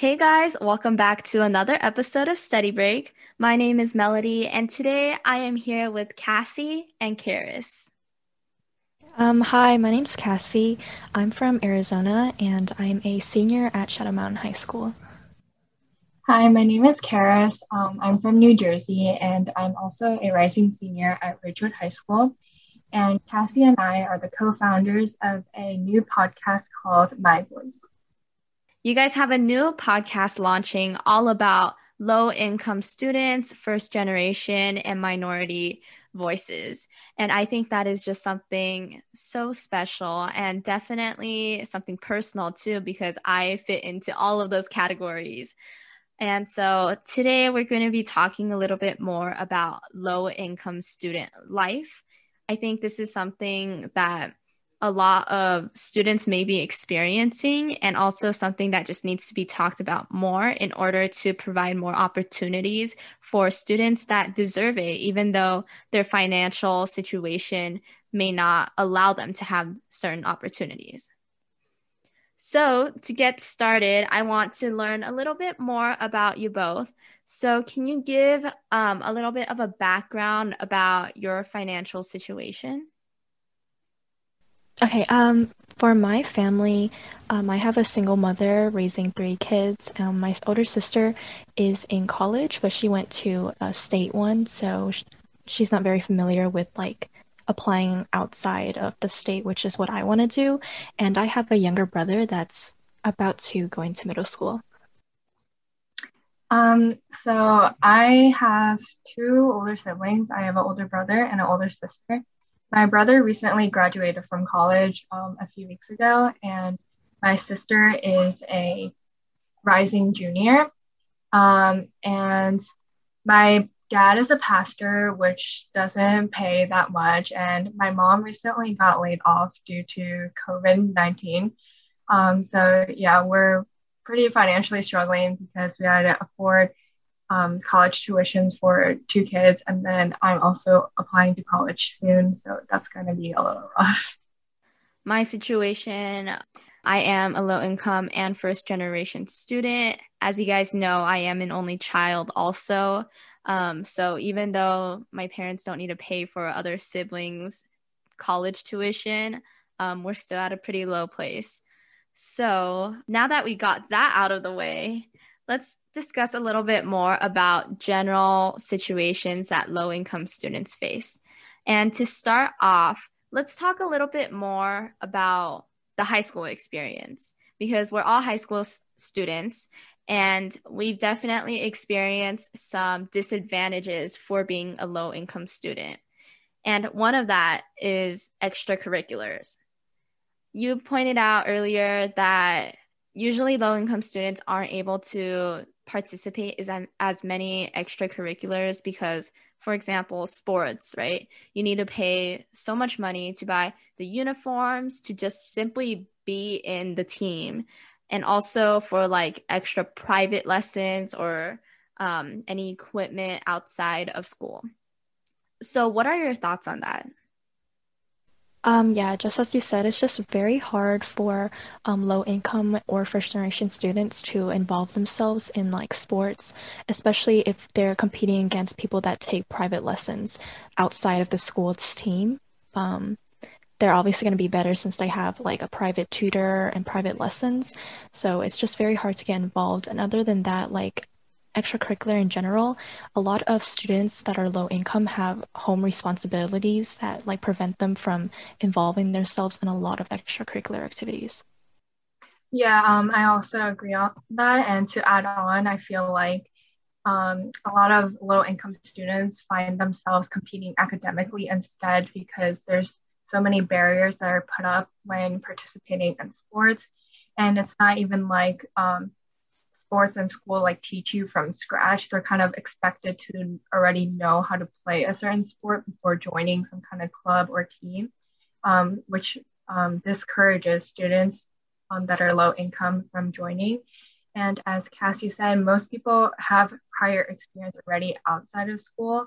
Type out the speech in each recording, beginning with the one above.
Hey guys, welcome back to another episode of Study Break. My name is Melody, and today I am here with Cassie and Karis. Um, hi, my name's Cassie. I'm from Arizona, and I'm a senior at Shadow Mountain High School. Hi, my name is Karis. Um, I'm from New Jersey, and I'm also a rising senior at Ridgewood High School. And Cassie and I are the co founders of a new podcast called My Voice. You guys have a new podcast launching all about low income students, first generation, and minority voices. And I think that is just something so special and definitely something personal too, because I fit into all of those categories. And so today we're going to be talking a little bit more about low income student life. I think this is something that a lot of students may be experiencing and also something that just needs to be talked about more in order to provide more opportunities for students that deserve it even though their financial situation may not allow them to have certain opportunities. So to get started i want to learn a little bit more about you both. So can you give um, a little bit of a background about your financial situation Okay, um, for my family, um, I have a single mother raising three kids. Um, my older sister is in college, but she went to a state one, so sh- she's not very familiar with like applying outside of the state, which is what I want to do. And I have a younger brother that's about to go into middle school. Um, so I have two older siblings. I have an older brother and an older sister. My brother recently graduated from college um, a few weeks ago, and my sister is a rising junior. Um, and my dad is a pastor, which doesn't pay that much. And my mom recently got laid off due to COVID 19. Um, so, yeah, we're pretty financially struggling because we had to afford um, college tuitions for two kids, and then I'm also applying to college soon, so that's going to be a little rough. My situation I am a low income and first generation student. As you guys know, I am an only child also. Um, so even though my parents don't need to pay for other siblings' college tuition, um, we're still at a pretty low place. So now that we got that out of the way, let's discuss a little bit more about general situations that low income students face. And to start off, let's talk a little bit more about the high school experience because we're all high school s- students and we've definitely experienced some disadvantages for being a low income student. And one of that is extracurriculars. You pointed out earlier that usually low income students aren't able to participate as, as many extracurriculars because for example sports right? You need to pay so much money to buy the uniforms to just simply be in the team. And also for like extra private lessons or um, any equipment outside of school. So what are your thoughts on that Um, yeah, just as you said, it's just very hard for um, low income or first generation students to involve themselves in like sports, especially if they're competing against people that take private lessons outside of the school's team. Um, they're obviously going to be better since they have like a private tutor and private lessons. So it's just very hard to get involved. And other than that, like extracurricular in general, a lot of students that are low income have home responsibilities that like prevent them from involving themselves in a lot of extracurricular activities. Yeah, um, I also agree on that. And to add on, I feel like um, a lot of low income students find themselves competing academically instead because there's so many barriers that are put up when participating in sports. And it's not even like um, sports in school like teach you from scratch. They're kind of expected to already know how to play a certain sport before joining some kind of club or team, um, which um, discourages students um, that are low income from joining. And as Cassie said, most people have prior experience already outside of school.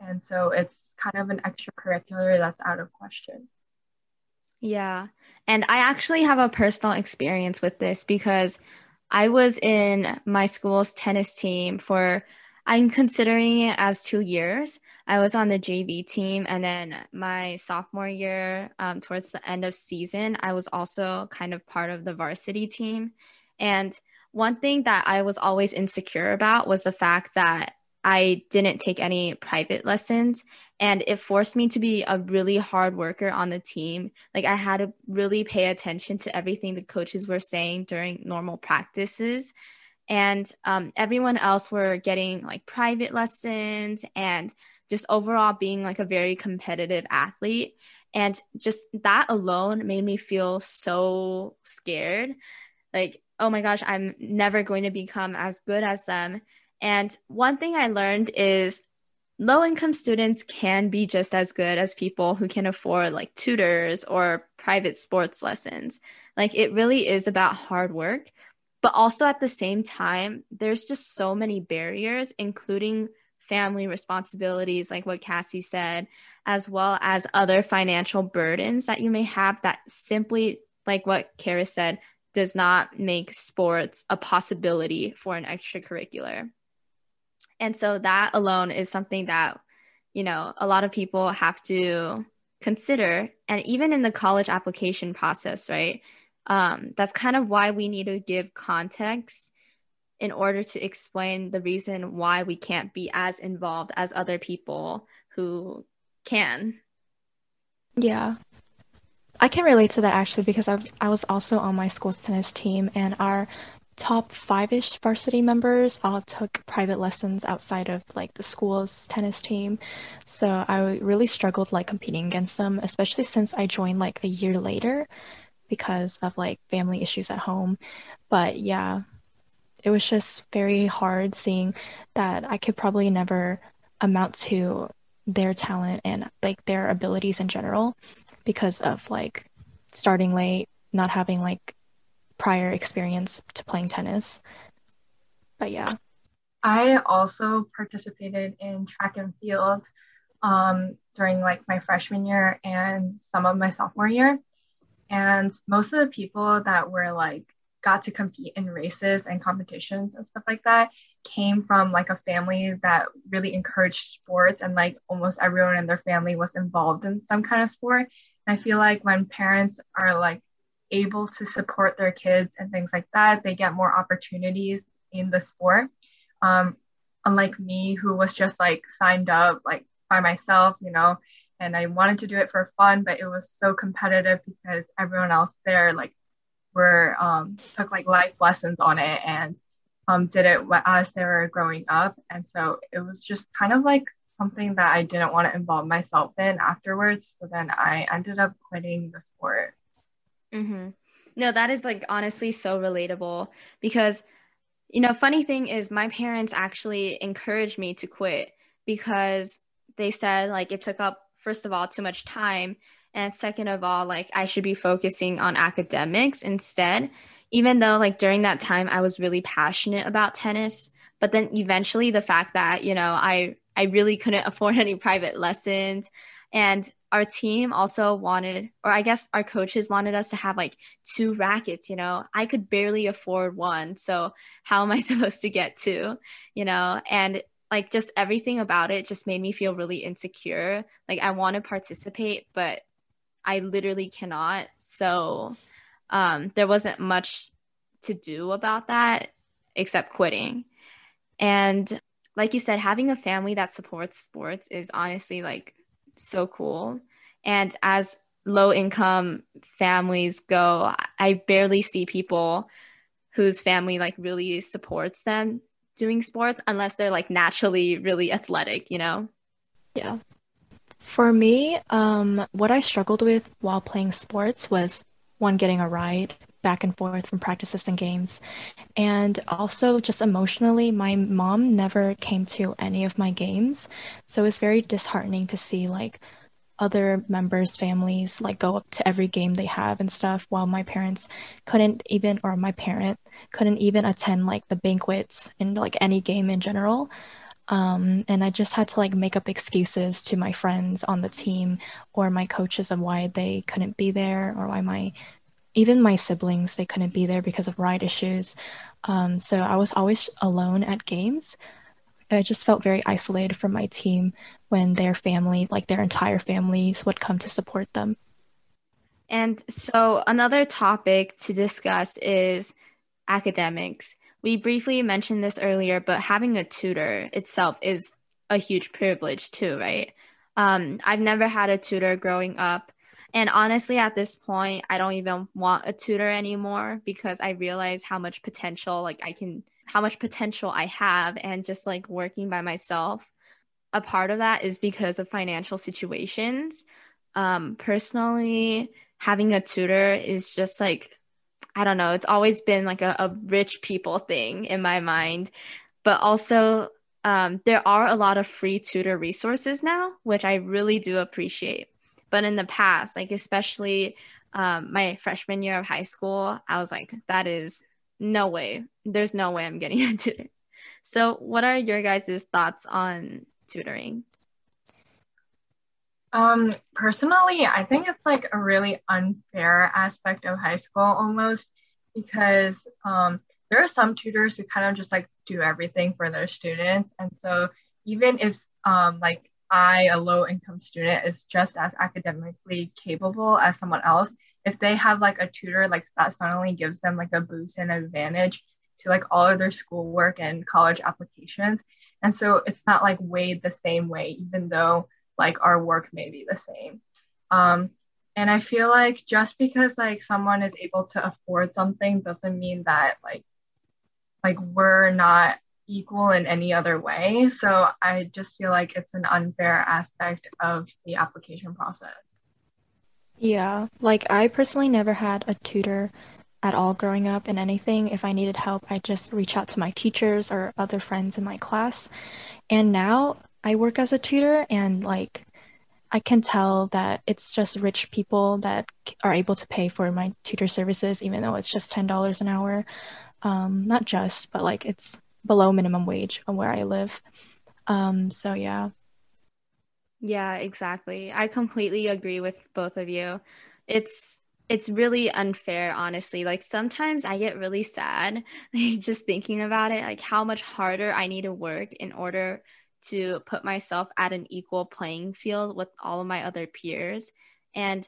And so it's kind of an extracurricular that's out of question. Yeah. And I actually have a personal experience with this because I was in my school's tennis team for, I'm considering it as two years. I was on the JV team. And then my sophomore year, um, towards the end of season, I was also kind of part of the varsity team. And one thing that I was always insecure about was the fact that I didn't take any private lessons and it forced me to be a really hard worker on the team. Like I had to really pay attention to everything the coaches were saying during normal practices. And um, everyone else were getting like private lessons and just overall being like a very competitive athlete. And just that alone made me feel so scared. Like, oh my gosh, I'm never going to become as good as them. And one thing I learned is low income students can be just as good as people who can afford like tutors or private sports lessons. Like it really is about hard work. But also at the same time, there's just so many barriers, including family responsibilities, like what Cassie said, as well as other financial burdens that you may have that simply, like what Kara said, does not make sports a possibility for an extracurricular. And so that alone is something that, you know, a lot of people have to consider. And even in the college application process, right? Um, that's kind of why we need to give context in order to explain the reason why we can't be as involved as other people who can. Yeah. I can relate to that actually because I was, I was also on my school's tennis team and our top five-ish varsity members all took private lessons outside of like the school's tennis team. So I really struggled like competing against them, especially since I joined like a year later because of like family issues at home. But yeah, it was just very hard seeing that I could probably never amount to their talent and like their abilities in general because of like starting late, not having like prior experience to playing tennis. But yeah. I also participated in track and field um, during like my freshman year and some of my sophomore year. And most of the people that were like got to compete in races and competitions and stuff like that came from like a family that really encouraged sports and like almost everyone in their family was involved in some kind of sport. And I feel like when parents are like able to support their kids and things like that, they get more opportunities in the sport. Um, unlike me, who was just like signed up like by myself, you know, and I wanted to do it for fun, but it was so competitive because everyone else there like were um, took like life lessons on it and um, did it as they were growing up, and so it was just kind of like something that I didn't want to involve myself in afterwards. So then I ended up quitting the sport. Mm-hmm. No, that is like honestly so relatable because, you know, funny thing is my parents actually encouraged me to quit because they said like it took up, first of all, too much time. And second of all, like I should be focusing on academics instead, even though like during that time I was really passionate about tennis. But then eventually the fact that, you know, I I really couldn't afford any private lessons. And our team also wanted, or I guess our coaches wanted us to have like two rackets, you know. I could barely afford one. So how am I supposed to get two, you know? And like just everything about it just made me feel really insecure. Like I want to participate, but I literally cannot. So um, there wasn't much to do about that except quitting. And like you said, having a family that supports sports is honestly like so cool. And as low income families go, I barely see people whose family like really supports them doing sports unless they're like naturally really athletic, you know? Yeah. For me, um, what I struggled with while playing sports was one, getting a ride back and forth from practices and games. And also, just emotionally, my mom never came to any of my games. So it's very disheartening to see like other members' families like go up to every game they have and stuff, while my parents couldn't even, or my parent couldn't even attend like the banquets and like any game in general. Um, and I just had to like make up excuses to my friends on the team or my coaches of why they couldn't be there or why my even my siblings they couldn't be there because of ride issues. Um, so I was always alone at games. I just felt very isolated from my team when their family, like their entire families, would come to support them. And so another topic to discuss is academics we briefly mentioned this earlier, but having a tutor itself is a huge privilege too, right? Um, I've never had a tutor growing up. And honestly, at this point, I don't even want a tutor anymore because I realize how much potential, like, I can, how much potential I have, and just like working by myself. A part of that is because of financial situations. Um, personally, having a tutor is just like I don't know, it's always been like a, a rich people thing in my mind. But also, um, there are a lot of free tutor resources now, which I really do appreciate. But in the past, like especially um, my freshman year of high school, I was like, that is no way. There's no way I'm getting a tutor. So, what are your guys' thoughts on tutoring? Um, personally, I think it's like a really unfair aspect of high school almost because um, there are some tutors who kind of just like do everything for their students. And so even if um, like I, a low income student, is just as academically capable as someone else, if they have like a tutor, like that suddenly gives them like a boost and advantage to like all of their schoolwork and college applications. And so it's not like weighed the same way, even though like our work may be the same. Um, and I feel like just because like someone is able to afford something doesn't mean that like like we're not equal in any other way. So I just feel like it's an unfair aspect of the application process. Yeah, like I personally never had a tutor at all growing up in anything. If I needed help, I just reach out to my teachers or other friends in my class. And now I work as a tutor and like I can tell that it's just rich people that are able to pay for my tutor services, even though it's just ten dollars an hour. Um, not just, but like it's below minimum wage on where I live. Um, so yeah. Yeah, exactly. I completely agree with both of you. It's it's really unfair, honestly. Like sometimes I get really sad like, just thinking about it, like how much harder I need to work in order to put myself at an equal playing field with all of my other peers. And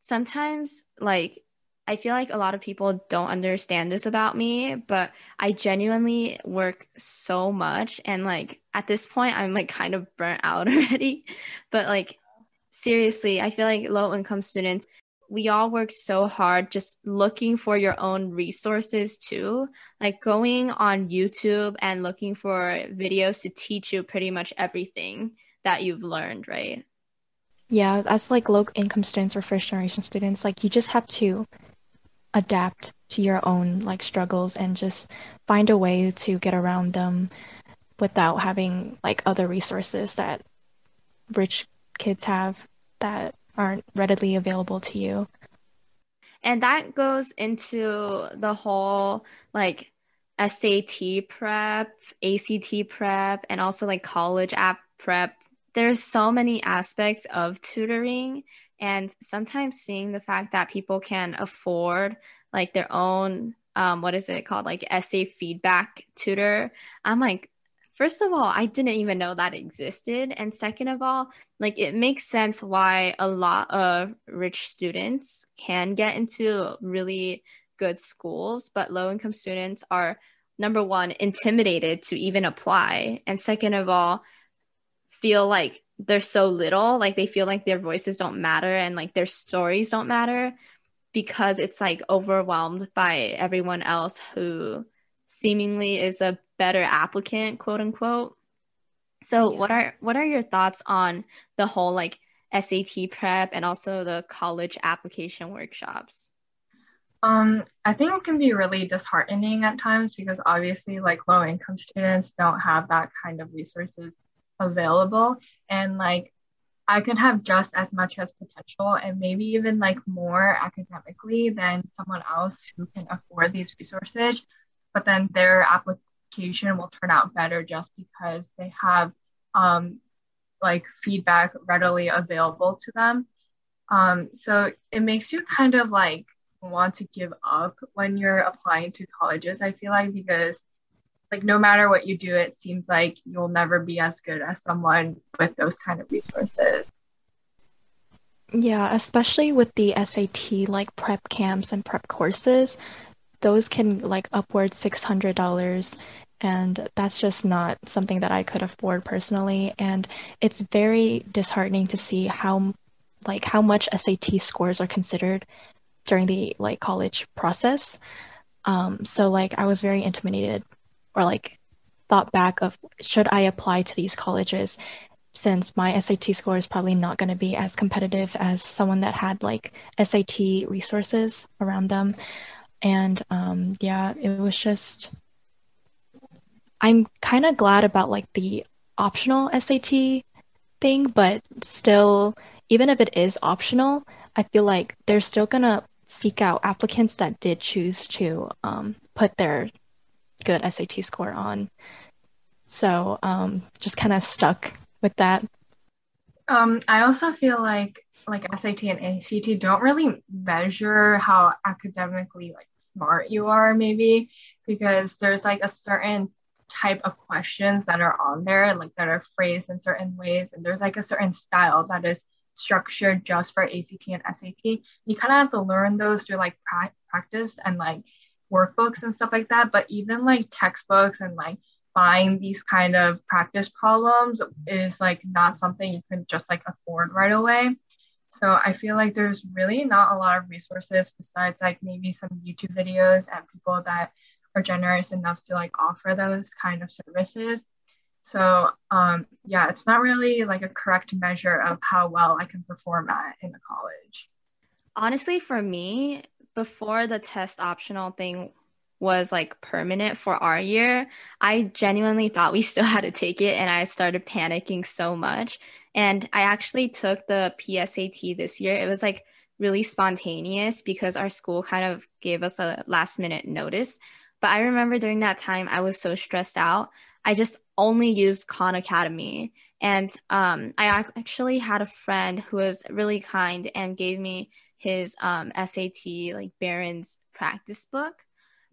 sometimes, like, I feel like a lot of people don't understand this about me, but I genuinely work so much. And, like, at this point, I'm like kind of burnt out already. but, like, seriously, I feel like low income students, we all work so hard just looking for your own resources too like going on youtube and looking for videos to teach you pretty much everything that you've learned right yeah as like low income students or first generation students like you just have to adapt to your own like struggles and just find a way to get around them without having like other resources that rich kids have that aren't readily available to you. And that goes into the whole like SAT prep, ACT prep, and also like college app prep. There's so many aspects of tutoring, and sometimes seeing the fact that people can afford like their own um, what is it called like essay feedback tutor i'm like first of all, I didn't even know that existed. And second of all, like it makes sense why a lot of rich students can get into really good schools, but low income students are number one, intimidated to even apply. And second of all, feel like they're so little, like they feel like their voices don't matter and like their stories don't matter because it's like overwhelmed by everyone else who seemingly is a better applicant, quote unquote. So yeah. what are what are your thoughts on the whole like SAT prep and also the college application workshops? Um, I think it can be really disheartening at times because obviously, like low income students don't have that kind of resources available. And like, I could have just as much as potential and maybe even like more academically than someone else who can afford these resources. But then their application will turn out better just because they have um, like feedback readily available to them. Um, so it makes you kind of like want to give up when you're applying to colleges, I feel like, because like no matter what you do, it seems like you'll never be as good as someone with those kind of resources. Yeah, especially with the SAT like prep camps and prep courses, those can like upward $600 and that's just not something that I could afford personally and it's very disheartening to see how like how much SAT scores are considered during the like college process. Um, so like I was very intimidated or like thought back of should I apply to these colleges since my SAT score is probably not going to be as competitive as someone that had like SAT resources around them. And um, yeah, it was just, I'm kind of glad about like the optional SAT thing, but still, even if it is optional, I feel like they're still going to seek out applicants that did choose to um, put their good SAT score on. So um, just kind of stuck with that. Um, I also feel like like SAT and ACT don't really measure how academically like smart you are maybe because there's like a certain type of questions that are on there like that are phrased in certain ways and there's like a certain style that is structured just for ACT and SAT. You kind of have to learn those through like pra- practice and like workbooks and stuff like that. But even like textbooks and like buying these kind of practice problems is like not something you can just like afford right away. So I feel like there's really not a lot of resources besides like maybe some YouTube videos and people that are generous enough to like offer those kind of services. So um, yeah, it's not really like a correct measure of how well I can perform at in the college. Honestly, for me, before the test optional thing was like permanent for our year, I genuinely thought we still had to take it and I started panicking so much. And I actually took the PSAT this year. It was like really spontaneous because our school kind of gave us a last minute notice. But I remember during that time, I was so stressed out. I just only used Khan Academy. And um, I actually had a friend who was really kind and gave me his um, SAT, like Barron's practice book.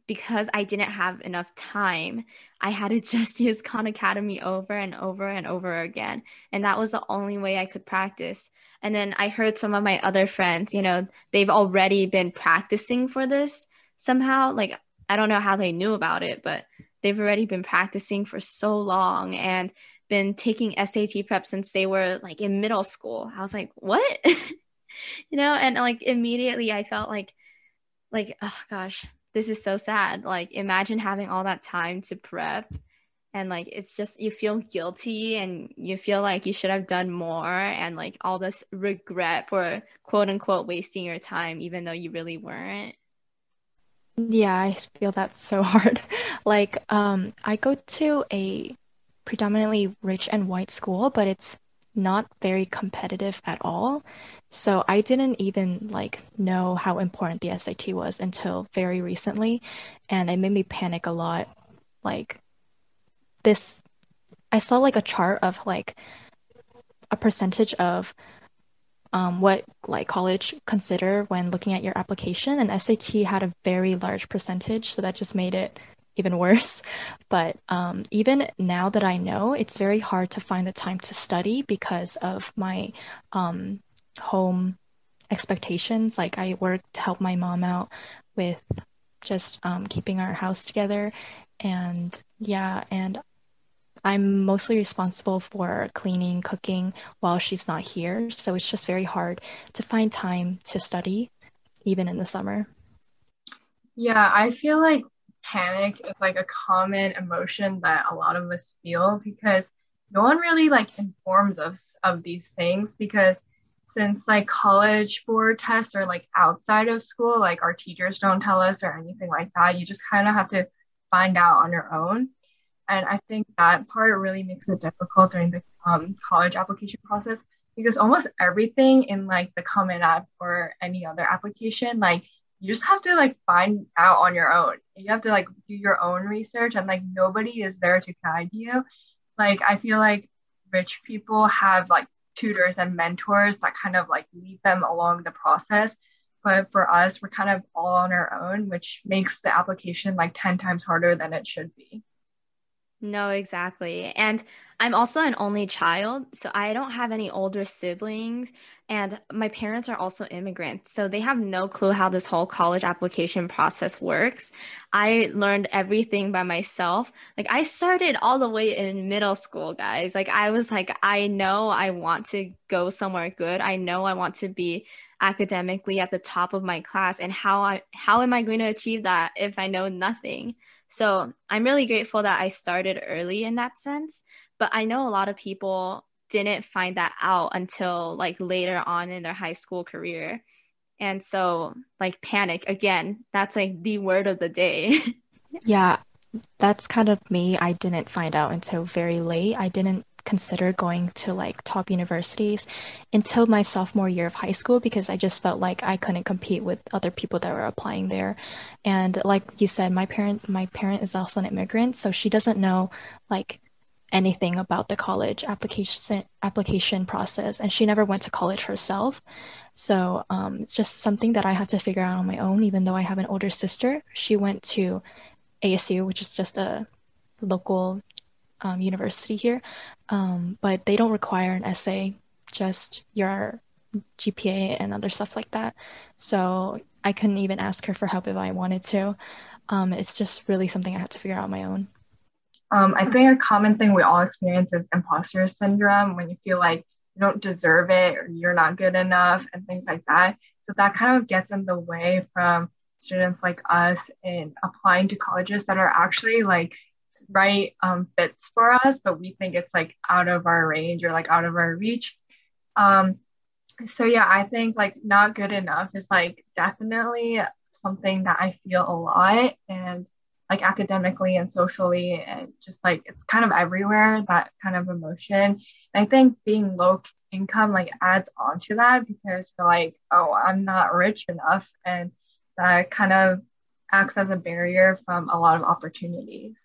Because I didn't have enough time, I had to just use Khan Academy over and over and over again. And that was the only way I could practice. And then I heard some of my other friends, you know, they've already been practicing for this somehow. Like, I don't know how they knew about it, but they've already been practicing for so long and been taking SAT prep since they were like in middle school. I was like, what? you know, and like immediately I felt like, like, oh gosh, this is so sad. Like, imagine having all that time to prep. And like, it's just, you feel guilty and you feel like you should have done more and like all this regret for quote unquote wasting your time, even though you really weren't. Yeah, I feel that so hard. Like, um, I go to a predominantly rich and white school, but it's not very competitive at all. So I didn't even like know how important the SAT was until very recently, and it made me panic a lot. Like this, I saw like a chart of like a percentage of um, what like college consider when looking at your application and SAT had a very large percentage so that just made it even worse but um, even now that I know it's very hard to find the time to study because of my um, home expectations like I work to help my mom out with just um, keeping our house together and yeah and I'm mostly responsible for cleaning, cooking while she's not here. So it's just very hard to find time to study, even in the summer. Yeah, I feel like panic is like a common emotion that a lot of us feel because no one really like informs us of these things because since like college board tests are like outside of school, like our teachers don't tell us or anything like that. You just kind of have to find out on your own. And I think that part really makes it difficult during the um, college application process because almost everything in like the Common App or any other application, like you just have to like find out on your own. You have to like do your own research and like nobody is there to guide you. Like I feel like rich people have like tutors and mentors that kind of like lead them along the process. But for us, we're kind of all on our own, which makes the application like 10 times harder than it should be. No, exactly. And I'm also an only child, so I don't have any older siblings. And my parents are also immigrants, so they have no clue how this whole college application process works. I learned everything by myself. Like, I started all the way in middle school, guys. Like, I was like, I know I want to go somewhere good. I know I want to be academically at the top of my class. And how I how am I going to achieve that if I know nothing? So I'm really grateful that I started early in that sense. But I know a lot of people didn't find that out until like later on in their high school career. And so, like, panic again, that's like the word of the day. yeah, that's kind of me. I didn't find out until very late. I didn't consider going to like top universities until my sophomore year of high school because I just felt like I couldn't compete with other people that were applying there. And like you said, my parent my parent is also an immigrant, so she doesn't know like anything about the college application application process and she never went to college herself so um, it's just something that i had to figure out on my own even though i have an older sister she went to asu which is just a local um, university here, um, but they don't require an essay, just your GPA and other stuff like that. So I couldn't even ask her for help if I wanted to. Um, it's just really something I had to figure out on my own. Um, I think a common thing we all experience is imposter syndrome when you feel like you don't deserve it or you're not good enough and things like that. So that kind of gets in the way from students like us in applying to colleges that are actually like right um, fits for us, but we think it's like out of our range or like out of our reach. Um, so yeah, I think like not good enough is like definitely something that I feel a lot and like academically and socially and just like it's kind of everywhere that kind of emotion. And I think being low income like adds on to that because you're like, oh, I'm not rich enough and that kind of acts as a barrier from a lot of opportunities.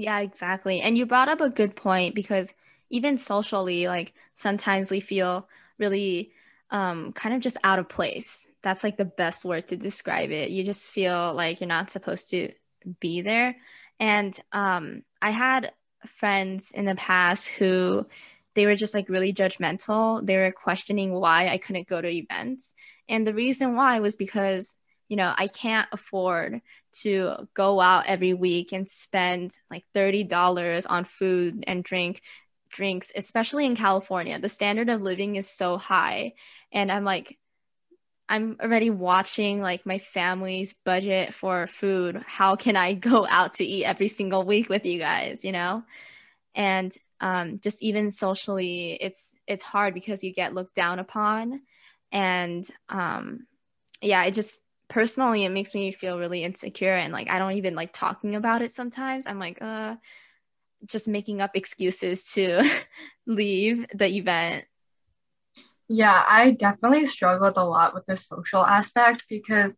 Yeah, exactly. And you brought up a good point because even socially, like sometimes we feel really um, kind of just out of place. That's like the best word to describe it. You just feel like you're not supposed to be there. And um, I had friends in the past who they were just like really judgmental. They were questioning why I couldn't go to events. And the reason why was because you know, I can't afford to go out every week and spend like $30 on food and drink drinks, especially in California. The standard of living is so high. And I'm like, I'm already watching like my family's budget for food. How can I go out to eat every single week with you guys, you know? And um, just even socially, it's it's hard because you get looked down upon, and um, yeah, it just personally it makes me feel really insecure and like I don't even like talking about it sometimes. I'm like uh just making up excuses to leave the event. Yeah, I definitely struggled a lot with the social aspect because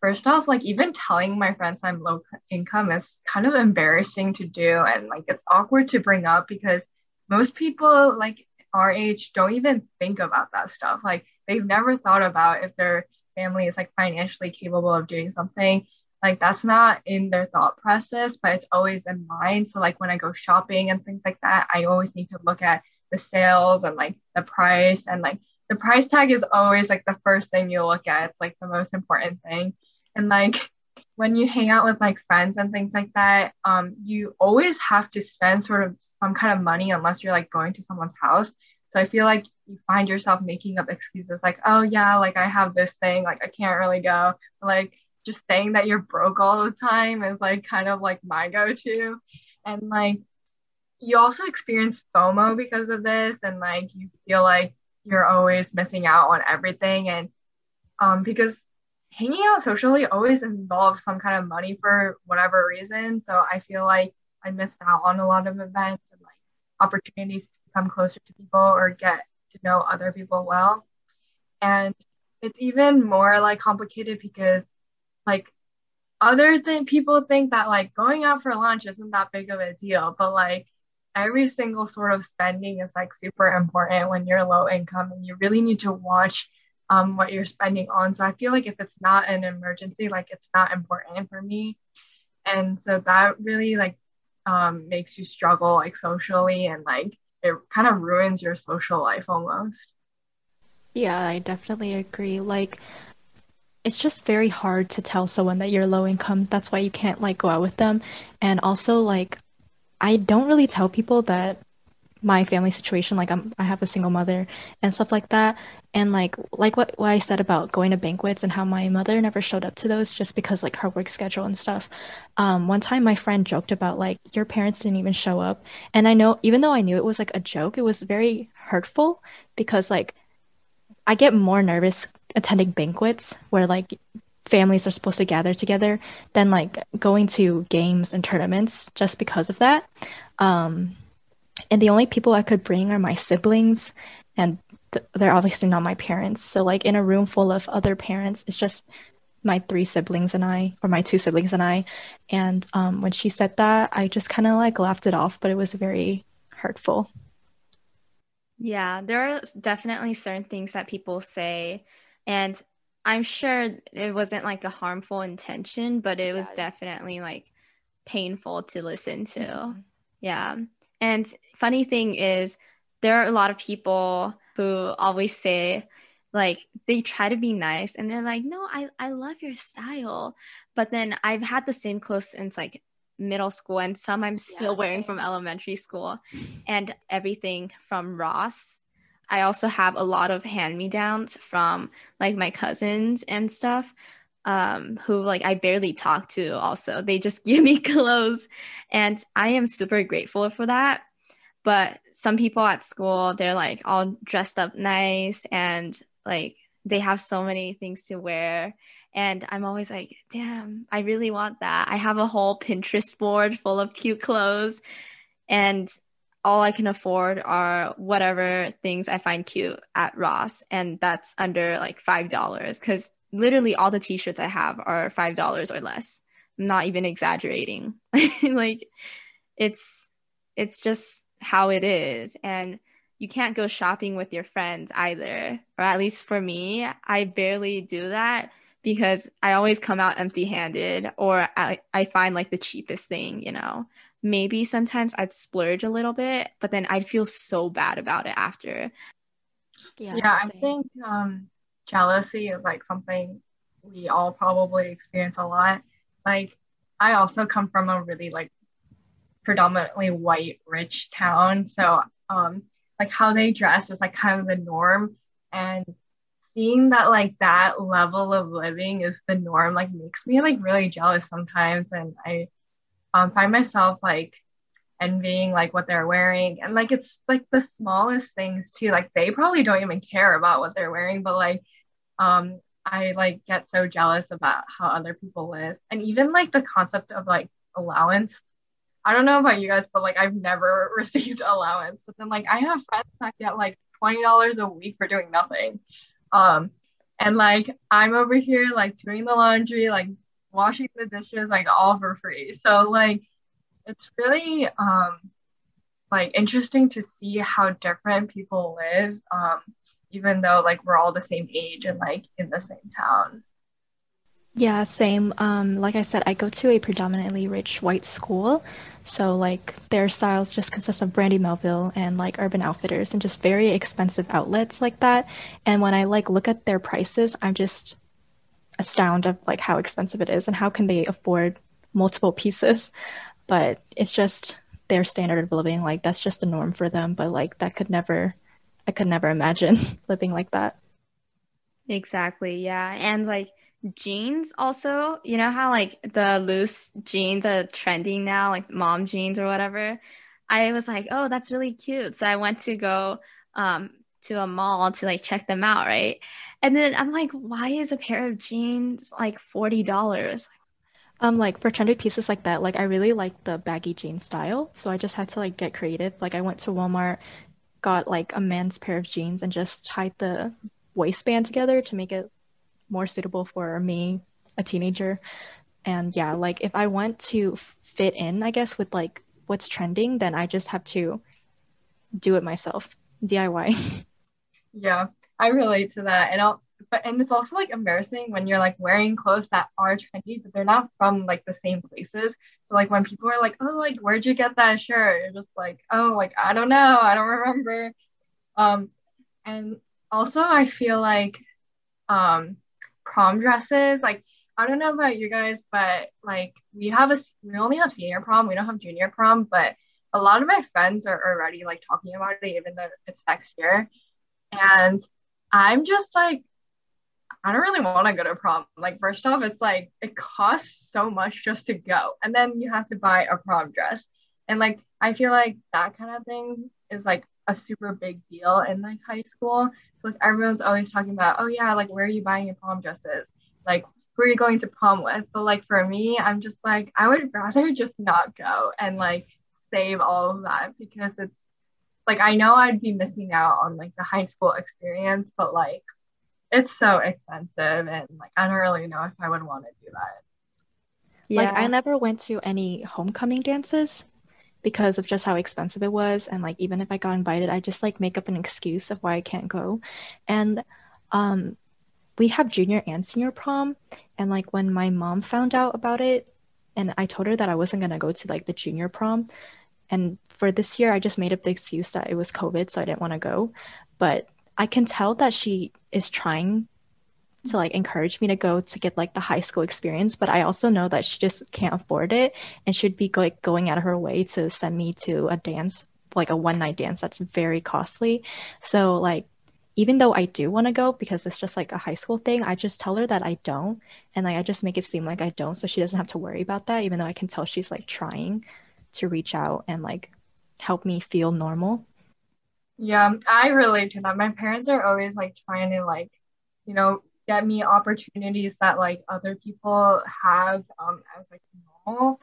first off, like even telling my friends I'm low income is kind of embarrassing to do and like it's awkward to bring up because most people like our age don't even think about that stuff. Like they've never thought about if they're family is like financially capable of doing something like that's not in their thought process but it's always in mind. So like when i go shopping and things like that i always need to look at the sales and like the price. And like the price tag is always like the first thing you look at. It's like the most important thing. And like when you hang out with like friends and things like that, um, you always have to spend sort of some kind of money unless you're like going to someone's house. So I feel like you find yourself making up excuses like, oh yeah, like I have this thing, like I can't really go. Like just saying that you're broke all the time is like kind of like my go-to. And like you also experience FOMO because of this and like you feel like you're always missing out on everything and um because hanging out socially always involves some kind of money for whatever reason. So I feel like I missed out on a lot of events and like opportunities to come closer to people or get know other people well. And it's even more like complicated because like other than people think that like going out for lunch isn't that big of a deal, but like every single sort of spending is like super important when you're low income and you really need to watch um, what you're spending on. So I feel like if it's not an emergency, like it's not important for me. And so that really like um, makes you struggle like socially and like it kind of ruins your social life almost. Yeah, I definitely agree. Like, it's just very hard to tell someone that you're low income. That's why you can't like go out with them. And also, like, I don't really tell people that my family situation like I'm I have a single mother and stuff like that and like like what what I said about going to banquets and how my mother never showed up to those just because like her work schedule and stuff. Um, one time my friend joked about like your parents didn't even show up and I know even though I knew it was like a joke, it was very hurtful because like I get more nervous attending banquets where like families are supposed to gather together than like going to games and tournaments just because of that. Um, and the only people I could bring are my siblings, and th- they're obviously not my parents. So like in a room full of other parents, it's just my three siblings and I, or my two siblings and I. And um, when she said that, I just kind of like laughed it off, but it was very hurtful. Yeah, there are definitely certain things that people say, and I'm sure it wasn't like a harmful intention, but it was definitely like painful to listen to. Mm-hmm. Yeah. And funny thing is, there are a lot of people who always say, like, they try to be nice and they're like, no, I, I love your style. But then I've had the same clothes since like middle school and some I'm still yeah, wearing from elementary school and everything from Ross. I also have a lot of hand me downs from like my cousins and stuff um, who like I barely talk to also. They just give me clothes and I am super grateful for that. But some people at school, they're like all dressed up nice and like they have so many things to wear. And I'm always like, damn, I really want that. I have a whole Pinterest board full of cute clothes. And all I can afford are whatever things I find cute at Ross. And that's under like $5 because literally all the t-shirts I have are five dollars or less. I'm not even exaggerating. like it's it's just how it is. And you can't go shopping with your friends either. Or at least for me, I barely do that because I always come out empty handed or I, I find like the cheapest thing, you know. Maybe sometimes I'd splurge a little bit, but then I'd feel so bad about it after. Yeah, yeah I think um jealousy is like something we all probably experience a lot. Like I also come from a really like predominantly white rich town, so um like how they dress is like kind of the norm. And seeing that like that level of living is the norm like makes me like really jealous sometimes. And I um, find myself like envying like what they're wearing. And like it's like the smallest things too. Like they probably don't even care about what they're wearing but like um i like get so jealous about how other people live. And even like the concept of like allowance i don't know about you guys but like i've never received allowance. But then like i have friends that get like $20 a week for doing nothing. Um and like i'm over here like doing the laundry like washing the dishes like all for free. So like it's really um like interesting to see how different people live. Um even though like we're all the same age and like in the same town. Yeah, same. Um, like I said, I go to a predominantly rich white school, so like their styles just consist of Brandy Melville and like Urban Outfitters and just very expensive outlets like that. And when I like look at their prices, I'm just astounded of like how expensive it is and how can they afford multiple pieces. But it's just their standard of living. Like that's just the norm for them. But like that could never, I could never imagine living like that. Exactly. Yeah. And like jeans also, you know how like the loose jeans are trending now, like mom jeans or whatever. I was like, oh, that's really cute. So I went to go um, to a mall to like check them out, right? And then I'm like, why is a pair of jeans like forty dollars? Um, like for trendy pieces like that, like I really like the baggy jean style, so I just had to like get creative. Like I went to Walmart, got like a man's pair of jeans, and just tied the waistband together to make it more suitable for me, a teenager. And yeah, like if I want to fit in, I guess with like what's trending, then I just have to do it myself, DIY. Yeah, I relate to that. And I'll but and it's also like embarrassing when you're like wearing clothes that are trendy, but they're not from like the same places. So like when people are like, "Oh, like where'd you get that shirt?" You're just like, "Oh, like I don't know, I don't remember." Um, and also I feel like um prom dresses, like I don't know about you guys, but like we have a we only have senior prom, we don't have junior prom, but a lot of my friends are already like talking about it, even though it's next year. And I'm just like, I don't really want to go to prom. Like, first off, it's like it costs so much just to go, and then you have to buy a prom dress. And like, I feel like that kind of thing is like a super big deal in like high school. So like everyone's always talking about, oh yeah, like where are you buying your prom dresses? Like who are you going to prom with? But like for me, I'm just like I would rather just not go and like save all of that because it's like I know I'd be missing out on like the high school experience, but like it's so expensive and like I don't really know if I would want to do that. Yeah. Like I never went to any homecoming dances because of just how expensive it was and like even if I got invited, I just like make up an excuse of why I can't go. And um we have junior and senior prom and like when my mom found out about it and I told her that I wasn't going to go to like the junior prom and for this year I just made up the excuse that it was COVID so I didn't want to go. But I can tell that she is trying to like encourage me to go to get like the high school experience, but I also know that she just can't afford it and should be like going out of her way to send me to a dance, like a one night dance that's very costly. So like even though I do want to go because it's just like a high school thing, I just tell her that I don't and like I just make it seem like I don't so she doesn't have to worry about that even though I can tell she's like trying to reach out and like help me feel normal. Yeah, I relate to that. My parents are always like trying to like, you know, get me opportunities that like other people have um as like normal.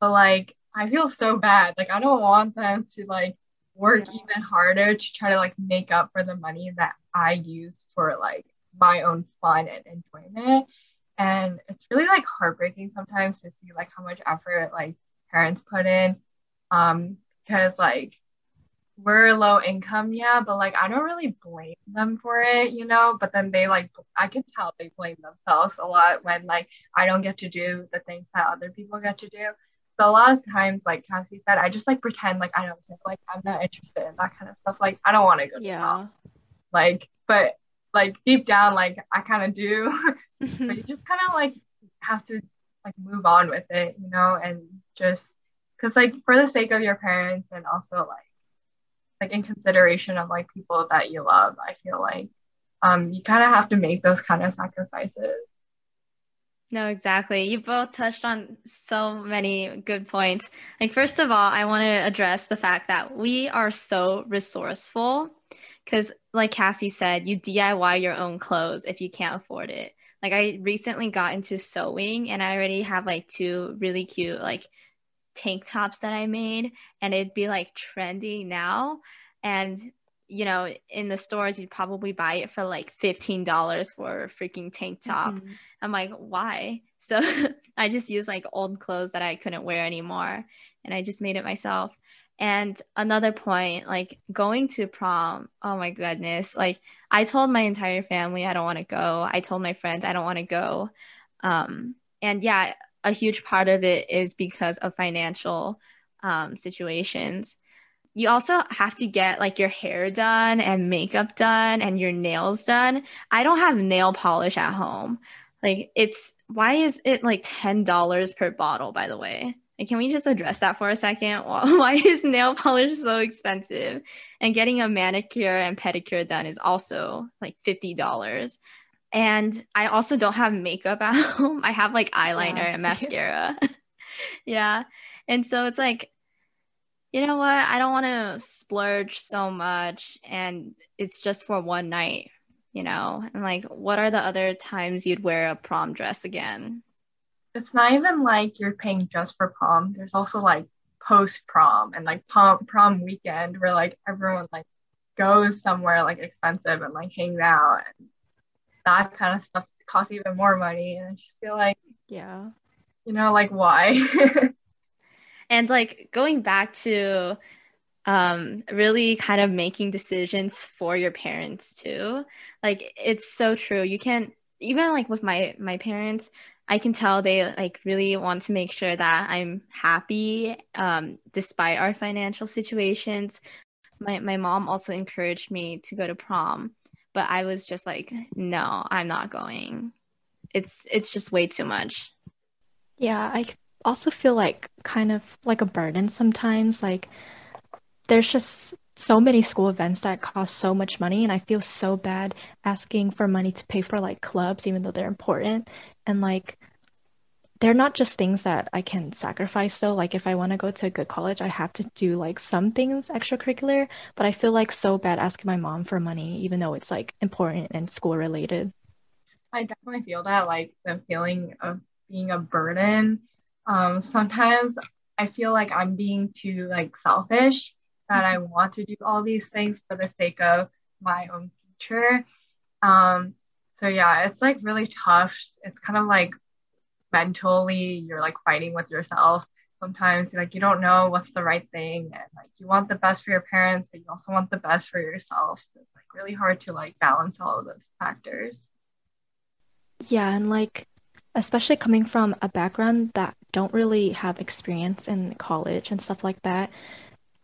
But like I feel so bad. Like I don't want them to like work yeah. even harder to try to like make up for the money that I use for like my own fun and enjoyment. And it's really like heartbreaking sometimes to see like how much effort like parents put in. Um, because like we're low income, yeah, but like I don't really blame them for it, you know. But then they like I can tell they blame themselves a lot when like I don't get to do the things that other people get to do. So a lot of times, like Cassie said, I just like pretend like I don't like I'm not interested in that kind of stuff. Like I don't want to go to yeah. Like, but like deep down, like I kind of do. but you just kind of like have to like move on with it, you know, and just because like for the sake of your parents and also like like in consideration of like people that you love i feel like um you kind of have to make those kind of sacrifices no, exactly. You both touched on so many good points. Like, first of all, I want to address the fact that we are so resourceful because, like Cassie said, you DIY your own clothes if you can't afford it. Like, I recently got into sewing and I already have like two really cute, like, tank tops that I made and it'd be like trendy now. And, you know, in the stores, you'd probably buy it for like $15 for a freaking tank top. Mm-hmm. I'm like, why? So I just use like old clothes that I couldn't wear anymore. And I just made it myself. And another point, like going to prom, oh my goodness. Like I told my entire family I don't want to go. I told my friends I don't want to go. Um, and yeah, a huge part of it is because of financial um, situations. You also have to get like your hair done and makeup done and your nails done. I don't have nail polish at home. Like it's why is it like ten dollars per bottle? By the way, like, can we just address that for a second? Why is nail polish so expensive? And getting a manicure and pedicure done is also like fifty dollars. And I also don't have makeup at home. I have like eyeliner yes. and mascara. yeah. And so it's like, you know what? I don't want to splurge so much. And it's just for one night, you know? And like, what are the other times you'd wear a prom dress again? It's not even like you're paying just for prom. There's also like post prom and like prom prom weekend where like everyone like goes somewhere like expensive and like hangs out and that kind of stuff costs even more money. And I just feel like, yeah, you know, like why? and like going back to um really kind of making decisions for your parents too like it's so true you can't even like with my my parents i can tell they like really want to make sure that i'm happy um despite our financial situations my my mom also encouraged me to go to prom but I was just like, no, I'm not going. It's it's just way too much. Yeah, I also feel like kind of like a burden sometimes. Like there's just so many school events that cost so much money and I feel so bad asking for money to pay for like clubs even though they're important. And like they're not just things that I can sacrifice though. Like if I want to go to a good college, I have to do like some things extracurricular, but I feel like so bad asking my mom for money, even though it's like important and school related. I definitely feel that like the feeling of being a burden. Um, sometimes I feel like I'm being too like selfish that I want to do all these things for the sake of my own future. Um, so yeah, it's like really tough. It's kind of like mentally you're like fighting with yourself sometimes like you don't know what's the right thing and like you want the best for your parents but you also want the best for yourself. So it's like really hard to like balance all of those factors. Yeah and like especially coming from a background that don't really have experience in college and stuff like that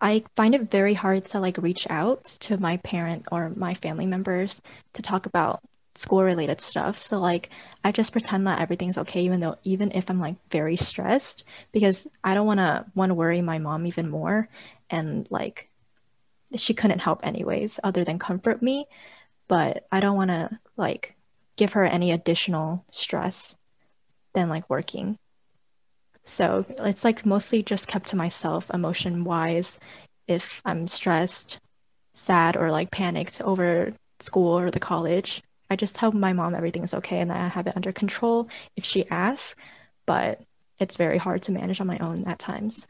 i find it very hard to like reach out to my parent or my family members to talk about school related stuff. So like I just pretend that everything's okay even though even if I'm like very stressed because I don't want to want to worry my mom even more and like she couldn't help anyways other than comfort me, but I don't want to like give her any additional stress than like working. So it's like mostly just kept to myself emotion wise if I'm stressed, sad or like panicked over school or the college I just tell my mom everything is okay and that I have it under control if she asks, but it's very hard to manage on my own at times.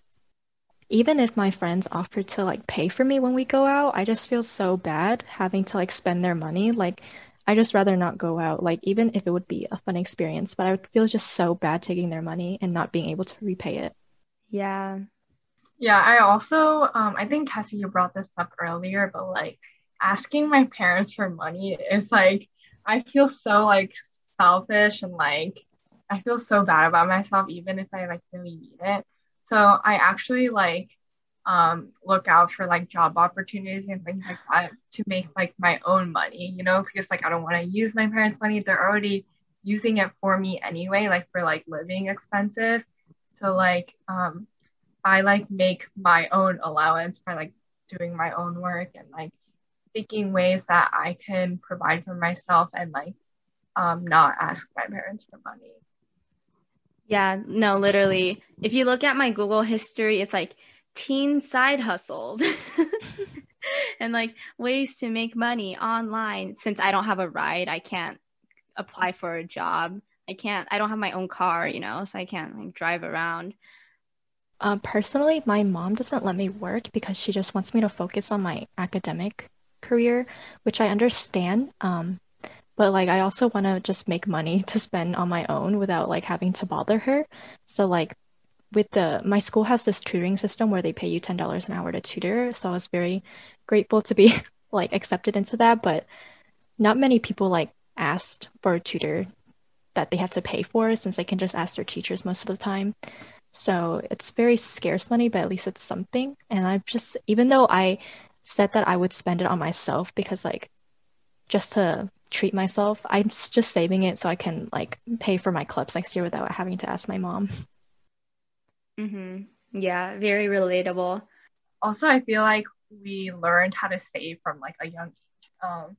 Even if my friends offer to like pay for me when we go out, I just feel so bad having to like spend their money. Like I just rather not go out, like even if it would be a fun experience, but I would feel just so bad taking their money and not being able to repay it. Yeah. Yeah, I also um I think Cassie you brought this up earlier, but like asking my parents for money is like I feel so like selfish and like I feel so bad about myself even if I like really need it. So I actually like um look out for like job opportunities and things like that to make like my own money, you know, because like I don't want to use my parents' money. They're already using it for me anyway, like for like living expenses. So like um I like make my own allowance by like doing my own work and like seeking ways that I can provide for myself and like um, not ask my parents for money. Yeah, no, literally. If you look at my Google history, it's like teen side hustles and like ways to make money online. Since I don't have a ride, I can't apply for a job. I can't, I don't have my own car, you know, so I can't like drive around. Um, personally, my mom doesn't let me work because she just wants me to focus on my academic career, which I understand. Um, but like I also want to just make money to spend on my own without like having to bother her. So like with the my school has this tutoring system where they pay you ten dollars an hour to tutor. So I was very grateful to be like accepted into that. But not many people like asked for a tutor that they have to pay for since they can just ask their teachers most of the time. So it's very scarce money, but at least it's something. And I've just even though I said that I would spend it on myself because like just to treat myself. I'm just saving it so I can like pay for my clubs next year without having to ask my mom. Mhm. Yeah, very relatable. Also, I feel like we learned how to save from like a young age. Um,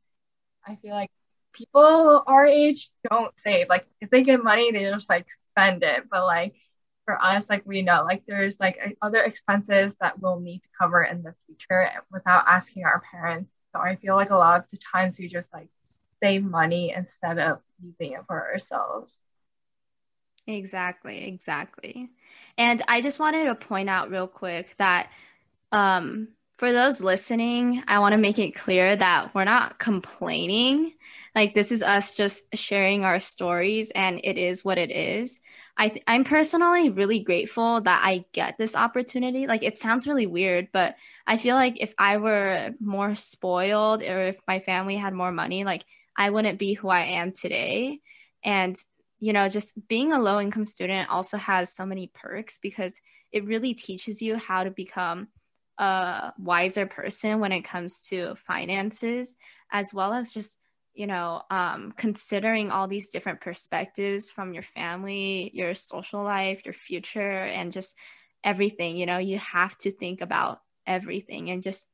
I feel like people our age don't save. Like if they get money, they just like spend it. But like for us, like we know like there's like other expenses that we'll need to cover in the future without asking our parents. So I feel like a lot of the times we just like save money instead of using it for ourselves. Exactly, exactly. And I just wanted to point out real quick that um, for those listening, I want to make it clear that we're not complaining. Like this is us just sharing our stories, and it is what it is. I th- I'm personally really grateful that I get this opportunity. Like it sounds really weird, but I feel like if I were more spoiled or if my family had more money, like I wouldn't be who I am today. And you know, just being a low income student also has so many perks because it really teaches you how to become a wiser person when it comes to finances, as well as just, you know, um, considering all these different perspectives from your family, your social life, your future, and just everything. You know, you have to think about everything and just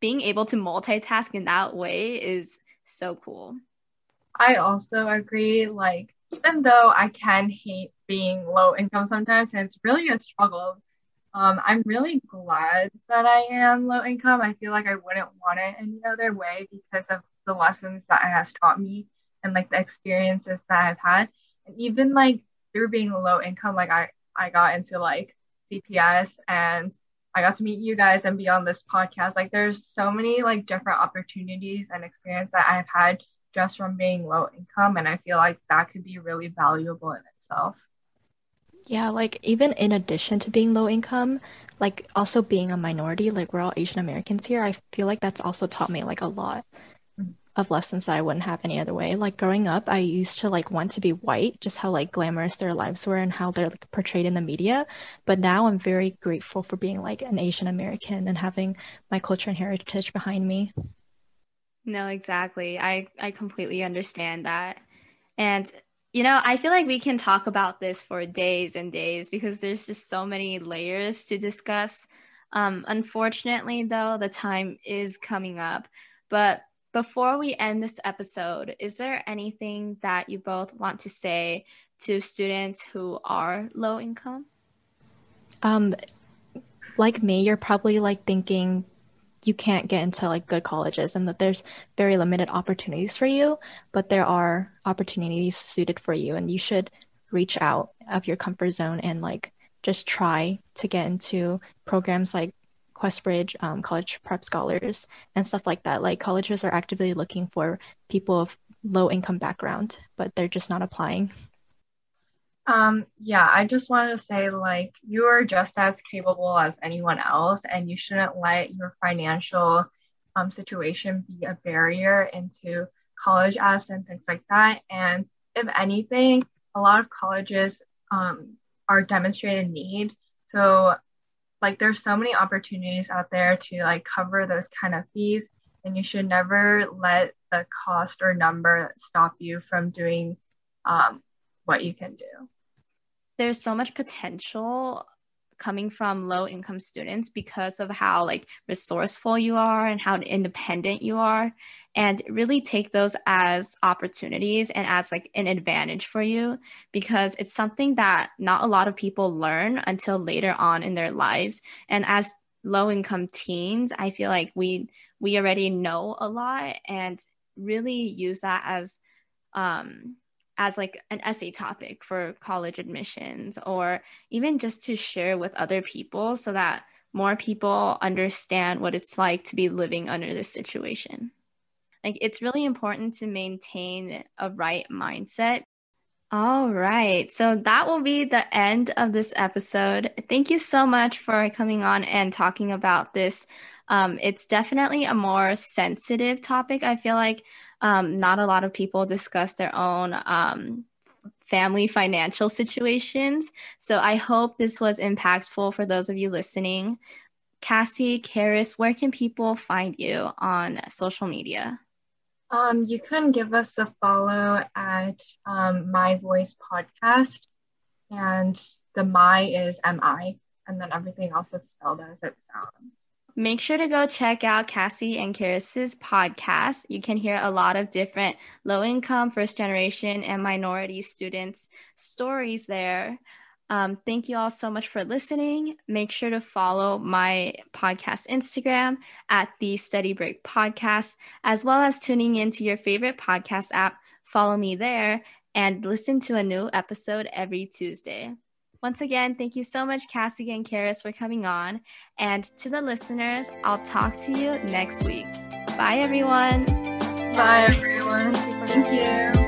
being able to multitask in that way is so cool. I also agree. Like, even though I can hate being low income sometimes, and it's really a struggle um, I'm really glad that I am low income. I feel like I wouldn't want it any other way because of the lessons that it has taught me and like the experiences that I've had. And even like through being low income, like I, I got into like CPS and I got to meet you guys and be on this podcast. Like there's so many like different opportunities and experience that I've had just from being low income. And I feel like that could be really valuable in itself. Yeah, like even in addition to being low income, like also being a minority, like we're all Asian Americans here, I feel like that's also taught me like a lot of lessons that I wouldn't have any other way. Like growing up, I used to like want to be white, just how like glamorous their lives were and how they're like portrayed in the media. But now I'm very grateful for being like an Asian American and having my culture and heritage behind me. No, exactly. I I completely understand that. And you know, I feel like we can talk about this for days and days because there's just so many layers to discuss. Um, unfortunately, though, the time is coming up. But before we end this episode, is there anything that you both want to say to students who are low income? Um, like me, you're probably like thinking you can't get into like good colleges and that there's very limited opportunities for you, but there are opportunities suited for you and you should reach out of your comfort zone and like just try to get into programs like Questbridge, um, college prep scholars, and stuff like that. Like colleges are actively looking for people of low income background, but they're just not applying. Um, yeah, I just wanted to say like you are just as capable as anyone else, and you shouldn't let your financial um, situation be a barrier into college apps and things like that. And if anything, a lot of colleges um, are demonstrated need. So like there's so many opportunities out there to like cover those kind of fees and you should never let the cost or number stop you from doing um, what you can do there's so much potential coming from low income students because of how like resourceful you are and how independent you are. And really take those as opportunities and as like an advantage for you because it's something that not a lot of people learn until later on in their lives. And as low income teens i feel like we we already know a lot and really use that as um as like an essay topic for college admissions or even just to share with other people so that more people understand what it's like to be living under this situation. Like it's really important to maintain a right mindset. All right. So that will be the end of this episode. Thank you so much for coming on and talking about this. Um, it's definitely a more sensitive topic. I feel like um, not a lot of people discuss their own um, family financial situations. So I hope this was impactful for those of you listening. Cassie, Karis, where can people find you on social media? Um, you can give us a follow at um, My Voice Podcast, and the My is MI, and then everything else is spelled as it sounds. Make sure to go check out Cassie and Karis's podcast. You can hear a lot of different low income, first generation, and minority students' stories there. Um, thank you all so much for listening. Make sure to follow my podcast Instagram at the Study Break Podcast, as well as tuning into your favorite podcast app. Follow me there and listen to a new episode every Tuesday. Once again, thank you so much, Cassie and Karis, for coming on. And to the listeners, I'll talk to you next week. Bye, everyone. Bye, everyone. Thank you.